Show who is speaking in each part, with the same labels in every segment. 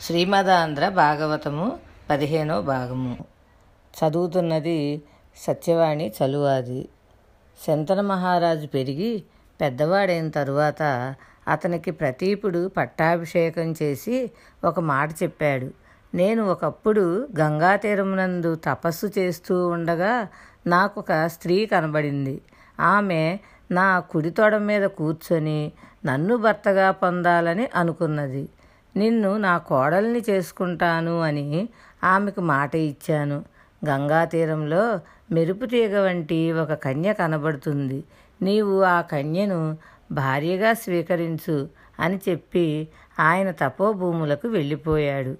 Speaker 1: శ్రీమదాంధ్ర భాగవతము పదిహేనో భాగము. చదువుతున్నది సత్యవాణి చలువాది. శంతన మహారాజు పెరిగి పెద్దవాడైన తరువాత అతనికి ప్రతీపుడు పట్టాభిషేకం చేసి ఒక మాట చెప్పాడు. నేను ఒకప్పుడు గంగా తీరమునందు తపస్సు చేస్తూ ఉండగా నాకు ఒక స్త్రీ కనబడింది. ఆమె నా కుడి తొడ మీద కూర్చొని నన్ను భర్తగా పొందాలని అనుకున్నది. నిన్ను నా కోడల్ని చేసుకుంటాను అని ఆమెకు మాట ఇచ్చాను. గంగా తీరంలో మెరుపు తీగ వంటి ఒక కన్య కనబడుతుంది. నీవు ఆ కన్యను భార్యగా స్వీకరించు అని చెప్పి ఆయన తపోభూములకు వెళ్ళిపోయాడు.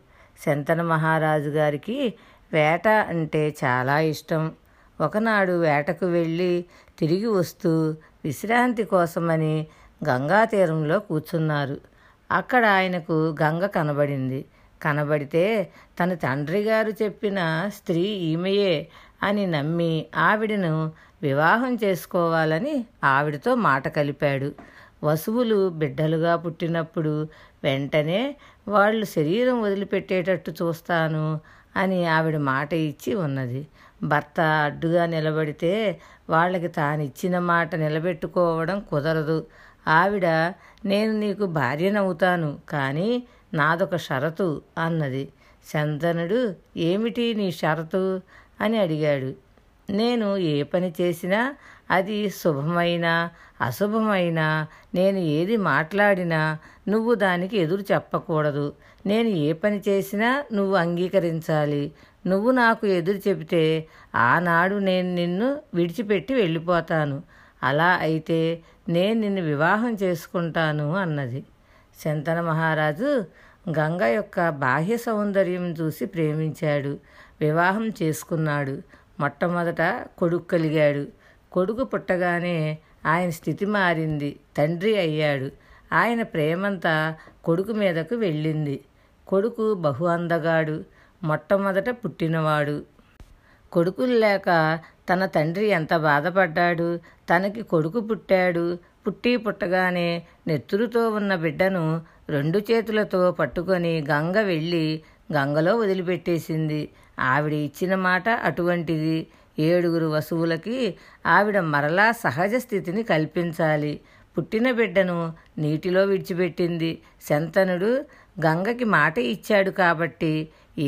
Speaker 1: శంతన మహారాజు గారికి వేట అంటే చాలా ఇష్టం. ఒకనాడు వేటకు వెళ్ళి తిరిగి వస్తూ విశ్రాంతి కోసమని గంగా తీరంలో కూర్చున్నారు. అక్కడ ఆయనకు గంగ కనబడింది. కనబడితే తన తండ్రి గారు చెప్పిన స్త్రీ ఈమెయే అని నమ్మి ఆవిడను వివాహం చేసుకోవాలని ఆవిడతో మాట కలిపాడు. వసువులు బిడ్డలుగా పుట్టినప్పుడు వెంటనే వాళ్ళు శరీరం వదిలిపెట్టేటట్టు చూస్తాను అని ఆవిడ మాట ఇచ్చి ఉన్నది. భర్త అడ్డుగా నిలబడితే వాళ్ళకి తానిచ్చిన మాట నిలబెట్టుకోవడం కుదరదు. ఆవిడ నేను నీకు భార్యనవుతాను కానీ నాదొక షరతు అన్నది. శంతనుడు ఏమిటి నీ షరతు? అని అడిగాడు. నేను ఏ పని చేసినా అది శుభమైనా అశుభమైనా నేను ఏది మాట్లాడినా నువ్వు దానికి ఎదురు చెప్పకూడదు. నేను ఏ పని చేసినా నువ్వు అంగీకరించాలి. నువ్వు నాకు ఎదురు చెబితే ఆనాడు నేను నిన్ను విడిచిపెట్టి వెళ్ళిపోతాను. అలా అయితే నేను నిన్ను వివాహం చేసుకుంటాను అన్నది. శంతన మహారాజు గంగ యొక్క బాహ్య సౌందర్యం చూసి ప్రేమించాడు. వివాహం చేసుకున్నాడు. మొట్టమొదట కొడుకు కలిగాడు. కొడుకు పుట్టగానే ఆయన స్థితి మారింది. తండ్రి అయ్యాడు. ఆయన ప్రేమంతా కొడుకు మీదకు వెళ్ళింది. కొడుకు బహు అందగాడు. మొట్టమొదట పుట్టినవాడు. కొడుకులు లేక తన తండ్రి ఎంత బాధపడ్డాడు తనకి కొడుకు పుట్టాడు పుట్టి పుట్టగానే నెత్తురుతో ఉన్న బిడ్డను రెండు చేతులతో పట్టుకొని గంగ వెళ్ళి గంగలో వదిలిపెట్టేసింది. ఆవిడ ఇచ్చిన మాట అటువంటిది. ఏడుగురు వసువులకి ఆవిడ మరలా సహజ స్థితిని కల్పించాలి. పుట్టిన బిడ్డను నీటిలో విడిచిపెట్టింది. శంతనుడు గంగకి మాట ఇచ్చాడు కాబట్టి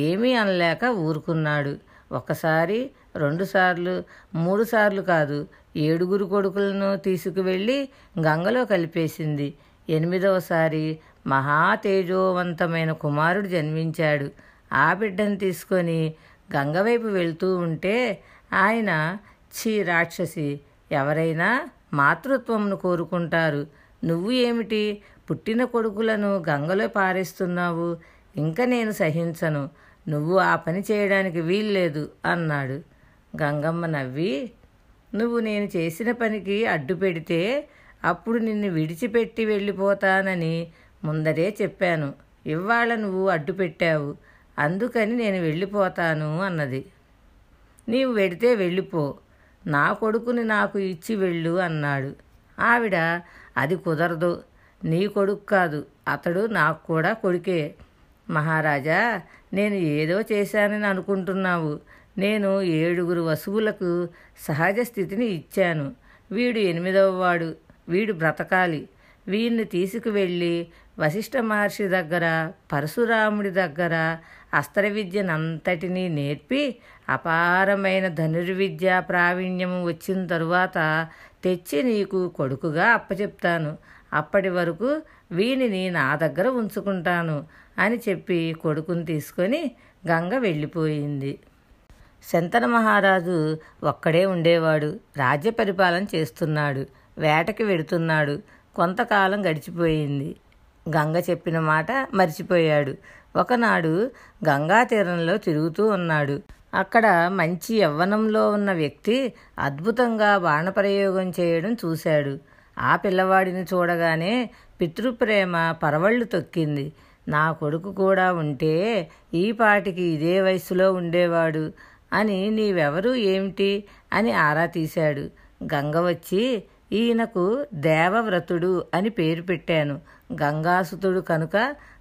Speaker 1: ఏమీ అనలేక ఊరుకున్నాడు. ఒకసారి రెండుసార్లు మూడు సార్లు కాదు. ఏడుగురు కొడుకులను తీసుకువెళ్ళి గంగలో కలిపేసింది. ఎనిమిదవసారి మహా తేజోవంతమైన కుమారుడు జన్మించాడు. ఆ బిడ్డను తీసుకొని గంగవైపు వెళ్తూ ఉంటే ఆయన ఛీ రాక్షసి ఎవరైనా మాతృత్వంను కోరుకుంటారు. నువ్వు ఏమిటి? పుట్టిన కొడుకులను గంగలో పారేస్తున్నావు. ఇంకా నేను సహించను. నువ్వు ఆ పని చేయడానికి వీల్లేదు అన్నాడు. గంగమ్మ నవ్వి నువ్వు నేను చేసిన పనికి అడ్డు పెడితే అప్పుడు నిన్ను విడిచిపెట్టి వెళ్ళిపోతానని ముందరే చెప్పాను. ఇవాళ నువ్వు అడ్డు పెట్టావు. అందుకని నేను వెళ్ళిపోతాను అన్నది. నీవు వెడితే వెళ్ళిపో. నా కొడుకుని నాకు ఇచ్చి వెళ్ళు అన్నాడు. ఆవిడ అది కుదరదు. నీ కొడుకు కాదు. అతడు నాకు కూడా కొడుకే. మహారాజా నేను ఏదో చేశానని అనుకుంటున్నావు. నేను ఏడుగురు వసువులకు సహజ స్థితిని ఇచ్చాను. వీడు ఎనిమిదవ వాడు. వీడు బ్రతకాలి. వీడిని తీసుకువెళ్ళి వశిష్ఠ మహర్షి దగ్గర పరశురాముడి దగ్గర అస్త్రవిద్యనంతటినీ నేర్పి అపారమైన ధనుర్విద్య ప్రావీణ్యము వచ్చిన తరువాత తెచ్చి నీకు కొడుకుగా అప్పచెప్తాను. అప్పటి వరకు వీనిని నా దగ్గర ఉంచుకుంటాను అని చెప్పి కొడుకుని తీసుకొని గంగ వెళ్ళిపోయింది. శంతన మహారాజు ఒక్కడే ఉండేవాడు. రాజ్య పరిపాలన చేస్తున్నాడు. వేటకి వెడుతున్నాడు. కొంతకాలం గడిచిపోయింది. గంగ చెప్పిన మాట మర్చిపోయాడు. ఒకనాడు గంగా తీరంలో తిరుగుతూ ఉన్నాడు. అక్కడ మంచి యవ్వనంలో ఉన్న వ్యక్తి అద్భుతంగా బాణప్రయోగం చేయడం చూశాడు. ఆ పిల్లవాడిని చూడగానే పితృప్రేమ పరవళ్ళు తొక్కింది. నా కొడుకు కూడా ఉంటే ఈ పాటికి ఇదే వయసులో ఉండేవాడు. అని నీవెవరు ఏమిటి అని ఆరా తీశాడు. గంగ వచ్చి ఈయనకు దేవవ్రతుడు అని పేరు పెట్టాను. గంగాసుతుడు కనుక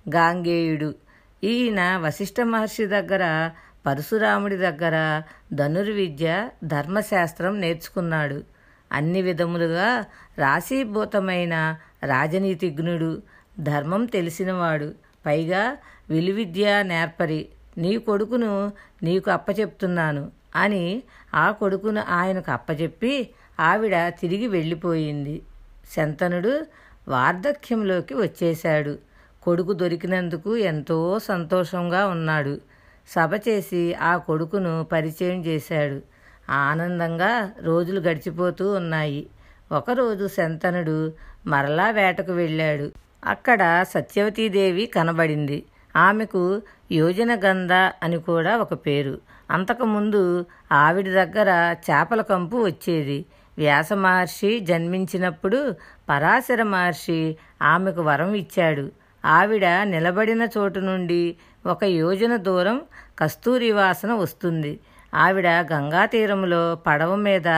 Speaker 1: గాంగేయుడు. ఈయన వశిష్ఠ మహర్షి దగ్గర పరశురాముడి దగ్గర ధనుర్విద్య ధర్మశాస్త్రం నేర్చుకున్నాడు. అన్ని విధములుగా రాశీభూతమైన రాజనీతిజ్ఞుడు. ధర్మం తెలిసినవాడు. పైగా విలువిద్య నేర్పరి. నీ కొడుకును నీకు అప్పచెప్తున్నాను అని ఆ కొడుకును ఆయనకు అప్పచెప్పి ఆవిడ తిరిగి వెళ్ళిపోయింది. శంతనుడు వార్ధక్యంలోకి వచ్చేశాడు. కొడుకు దొరికినందుకు ఎంతో సంతోషంగా ఉన్నాడు. సభ చేసి ఆ కొడుకును పరిచయం చేశాడు. ఆనందంగా రోజులు గడిచిపోతూ ఉన్నాయి. ఒకరోజు శంతనుడు మరలా వేటకు వెళ్ళాడు. అక్కడ సత్యవతీదేవి కనబడింది. ఆమెకు యోజన గంధ అని కూడా ఒక పేరు. అంతకుముందు ఆవిడ దగ్గర చేపల కంపు వచ్చేది. వ్యాస మహర్షి జన్మించినప్పుడు పరాశర మహర్షి ఆమెకు వరం ఇచ్చాడు. ఆవిడ నిలబడిన చోటు నుండి ఒక యోజన దూరం కస్తూరి వాసన వస్తుంది. ఆవిడ గంగా తీరంలో పడవ మీద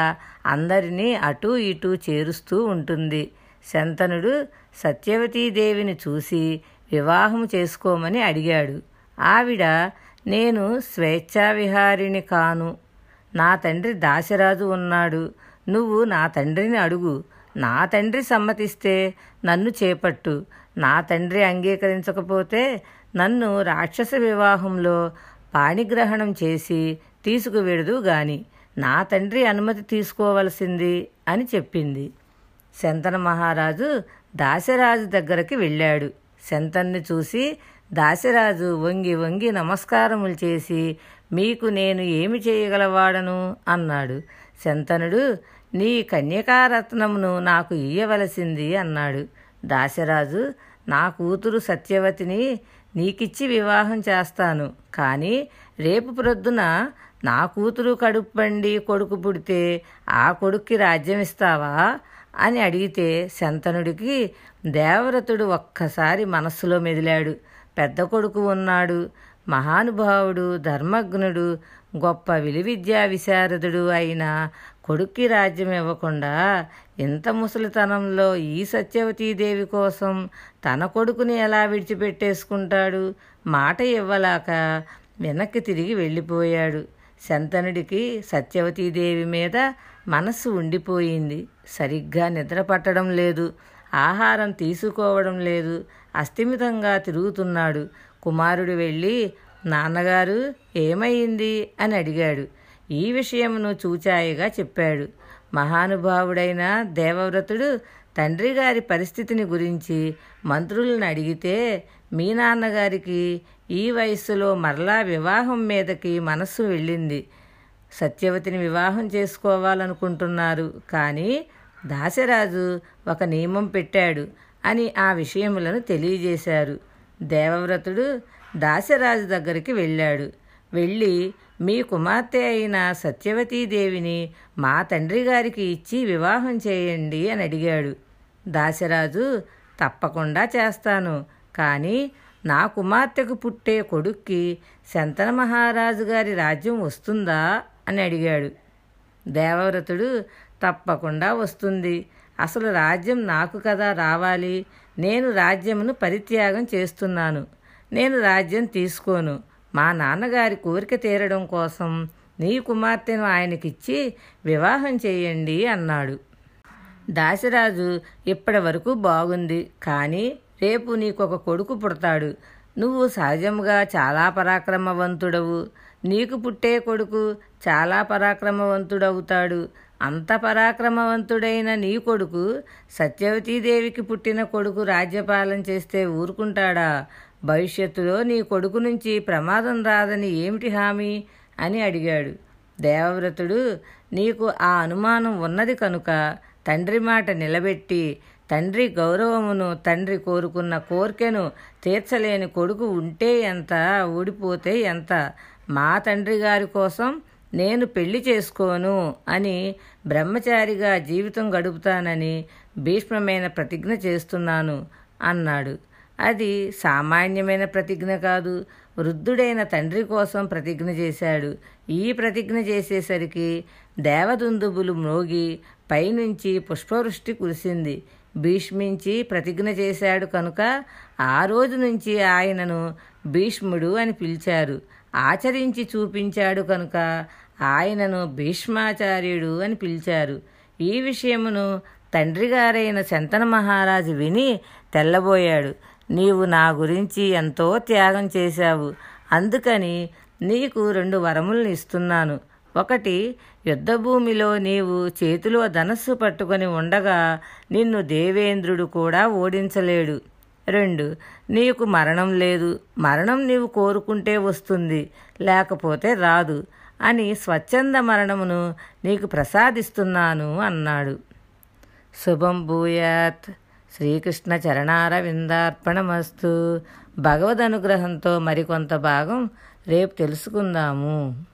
Speaker 1: అందరినీ అటూ ఇటూ చేరుస్తూ ఉంటుంది. శంతనుడు సత్యవతీదేవిని చూసి వివాహం చేసుకోమని అడిగాడు. ఆవిడ నేను స్వేచ్ఛావిహారిని కాను. నా తండ్రి దాశరాజు ఉన్నాడు. నువ్వు నా తండ్రిని అడుగు. నా తండ్రి సమ్మతిస్తే నన్ను చేపట్టు. నా తండ్రి అంగీకరించకపోతే నన్ను రాక్షస వివాహంలో పాణిగ్రహణం చేసి తీసుకువెడదు గాని. నా తండ్రి అనుమతి తీసుకోవలసింది అని చెప్పింది. శంతన మహారాజు దాశరాజు దగ్గరికి వెళ్ళాడు. శంతన్ని చూసి దాశరాజు వంగి వంగి నమస్కారములు చేసి మీకు నేను ఏమి చేయగలవాడను? అన్నాడు. శంతనుడు నీ కన్యకారత్నమును నాకు ఇయ్యవలసింది అన్నాడు. దాశరాజు నా కూతురు సత్యవతిని నీకిచ్చి వివాహం చేస్తాను. కానీ రేపు ప్రొద్దున నా కూతురు కడుపు పండి కొడుకు పుడితే ఆ కొడుక్కి రాజ్యం ఇస్తావా అని అడిగితే శంతనుడికి దేవరతుడు ఒక్కసారి మనస్సులో మెదిలాడు. పెద్ద కొడుకు ఉన్నాడు. మహానుభావుడు ధర్మజ్ఞుడు గొప్ప విలువిద్యా విశారదుడు అయిన కొడుక్కి రాజ్యం ఇవ్వకుండా ఇంత ముసలితనంలో ఈ సత్యవతీదేవి కోసం తన కొడుకుని ఎలా విడిచిపెట్టేసుకుంటాడు? మాట ఇవ్వలాక వెనక్కి తిరిగి వెళ్ళిపోయాడు. శంతనుడికి సత్యవతీదేవి మీద మనస్సు ఉండిపోయింది. సరిగ్గా నిద్ర పట్టడం లేదు. ఆహారం తీసుకోవడం లేదు. అస్థిమితంగా తిరుగుతున్నాడు. కుమారుడు వెళ్ళి నాన్నగారు ఏమైంది? అని అడిగాడు. ఈ విషయమును చూచాయిగా చెప్పాడు. మహానుభావుడైన దేవవ్రతుడు తండ్రి గారి పరిస్థితిని గురించి మంత్రులను అడిగితే మీ నాన్నగారికి ఈ వయస్సులో మరలా వివాహం మీదకి మనస్సు వెళ్ళింది. సత్యవతిని వివాహం చేసుకోవాలనుకుంటున్నారు. కానీ దాశరాజు ఒక నియమం పెట్టాడు అని ఆ విషయములను తెలియజేశారు. దేవవ్రతుడు దాశరాజు దగ్గరికి వెళ్ళాడు. వెళ్ళి మీ కుమార్తె అయిన సత్యవతీదేవిని మా తండ్రి గారికి ఇచ్చి వివాహం చేయండి అని అడిగాడు. దాశరాజు తప్పకుండా చేస్తాను. కానీ నా కుమార్తెకు పుట్టే కొడుక్కి శంతన మహారాజు గారి రాజ్యం వస్తుందా అని అడిగాడు. దేవవ్రతుడు తప్పకుండా వస్తుంది. అసలు రాజ్యం నాకు కదా రావాలి. నేను రాజ్యమును పరిత్యాగం చేస్తున్నాను. నేను రాజ్యం తీసుకోను. మా నాన్నగారి కోరిక తీరడం కోసం నీ కుమార్తెను ఆయనకిచ్చి వివాహం చేయండి అన్నాడు. దాసిరాజు ఇప్పటి వరకు బాగుంది. కానీ రేపు నీకొక కొడుకు పుడతాడు. నువ్వు సహజముగా చాలా పరాక్రమవంతుడవు. నీకు పుట్టే కొడుకు చాలా పరాక్రమవంతుడవుతాడు. అంత పరాక్రమవంతుడైన నీ కొడుకు సత్యవతీదేవికి పుట్టిన కొడుకు రాజ్యపాలన చేస్తే ఊరుకుంటాడా? భవిష్యత్తులో నీ కొడుకు నుంచి ప్రమాదం రాదని ఏమిటి హామీ? అని అడిగాడు. దేవవ్రతుడు నీకు ఆ అనుమానం ఉన్నది కనుక తండ్రి మాట నిలబెట్టి తండ్రి గౌరవమును తండ్రి కోరుకున్న కోరికను తీర్చలేని కొడుకు ఉంటే ఎంత ఊడిపోతే ఎంత? మా తండ్రి గారి కోసం నేను పెళ్ళి చేసుకోను అని బ్రహ్మచారిగా జీవితం గడుపుతానని భీష్మమైన ప్రతిజ్ఞ చేస్తున్నాను అన్నాడు. అది సామాన్యమైన ప్రతిజ్ఞ కాదు వృద్ధుడైన తండ్రి కోసం ప్రతిజ్ఞ చేశాడు. ఈ ప్రతిజ్ఞ చేసేసరికి దేవదుందుబులు మ్రోగి పైనుంచి పుష్పవృష్టి కురిసింది. భీష్మించి ప్రతిజ్ఞ చేశాడు కనుక ఆ రోజు నుంచి ఆయనను భీష్ముడు అని పిలిచారు. ఆచరించి చూపించాడు కనుక ఆయనను భీష్మాచార్యుడు అని పిలిచారు. ఈ విషయమును తండ్రిగారైన శంతన మహారాజు విని తెల్లబోయాడు. నీవు నా గురించి ఎంతో త్యాగం చేశావు. అందుకని నీకు రెండు వరములను ఇస్తున్నాను. ఒకటి యుద్ధభూమిలో నీవు చేతిలో ధనస్సు పట్టుకొని ఉండగా నిన్ను దేవేంద్రుడు కూడా ఓడించలేడు. రెండు నీకు మరణం లేదు. మరణం నీవు కోరుకుంటే వస్తుంది లేకపోతే రాదు అని స్వచ్ఛంద మరణమును నీకు ప్రసాదిస్తున్నాను అన్నాడు. శుభం భూయాత్. శ్రీకృష్ణ చరణారవిందార్పణమస్తు. భగవద్ అనుగ్రహంతో మరికొంత భాగం రేపు తెలుసుకుందాము.